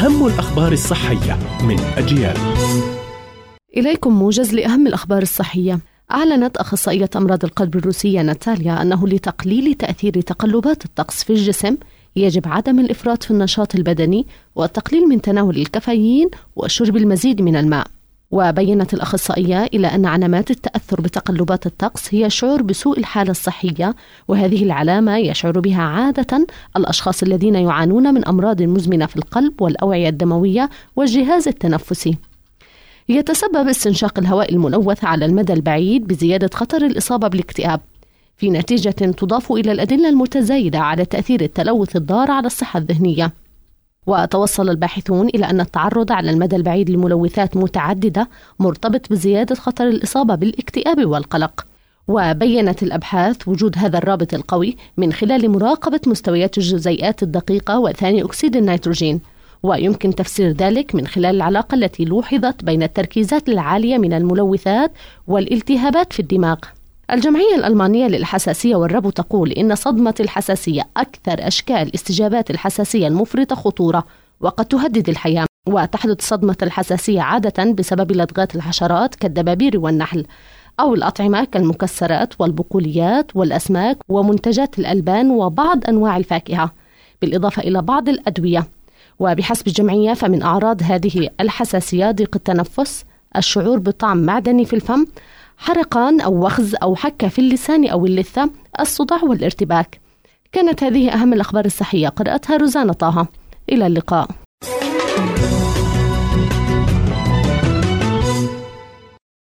أهم الأخبار الصحية من أجيال. إليكم موجز لأهم الأخبار الصحية. أعلنت أخصائية أمراض القلب الروسية ناتاليا أنه لتقليل تأثير تقلبات الطقس في الجسم يجب عدم الإفراط في النشاط البدني والتقليل من تناول الكافيين وشرب المزيد من الماء. وبينت الأخصائية إلى أن علامات التأثر بتقلبات الطقس هي شعور بسوء الحالة الصحية وهذه العلامة يشعر بها عادة الأشخاص الذين يعانون من أمراض مزمنة في القلب والأوعية الدموية والجهاز التنفسي. يتسبب استنشاق الهواء الملوث على المدى البعيد بزيادة خطر الإصابة بالاكتئاب. في نتيجة تضاف إلى الأدلة المتزايدة على تأثير التلوث الضار على الصحة الذهنية. وتوصل الباحثون إلى أن التعرض على المدى البعيد لملوثات متعددة مرتبط بزيادة خطر الإصابة بالاكتئاب والقلق. وبينت الأبحاث وجود هذا الرابط القوي من خلال مراقبة مستويات الجزيئات الدقيقة وثاني أكسيد النيتروجين. ويمكن تفسير ذلك من خلال العلاقة التي لوحظت بين التركيزات العالية من الملوثات والالتهابات في الدماغ. الجمعية الألمانية للحساسية والربو تقول إن صدمة الحساسية أكثر أشكال استجابات الحساسية المفرطة خطورة وقد تهدد الحياة وتحدث صدمة الحساسية عادة بسبب لدغات الحشرات كالدبابير والنحل أو الأطعمة كالمكسرات والبقوليات والأسماك ومنتجات الألبان وبعض أنواع الفاكهة بالإضافة إلى بعض الأدوية. وبحسب الجمعية فمن أعراض هذه الحساسية ضيق التنفس الشعور بطعم معدني في الفم حرقان أو وخز أو حكة في اللسان أو اللثة الصداع والارتباك. كانت هذه أهم الأخبار الصحية. قرأتها روزانا طه. إلى اللقاء.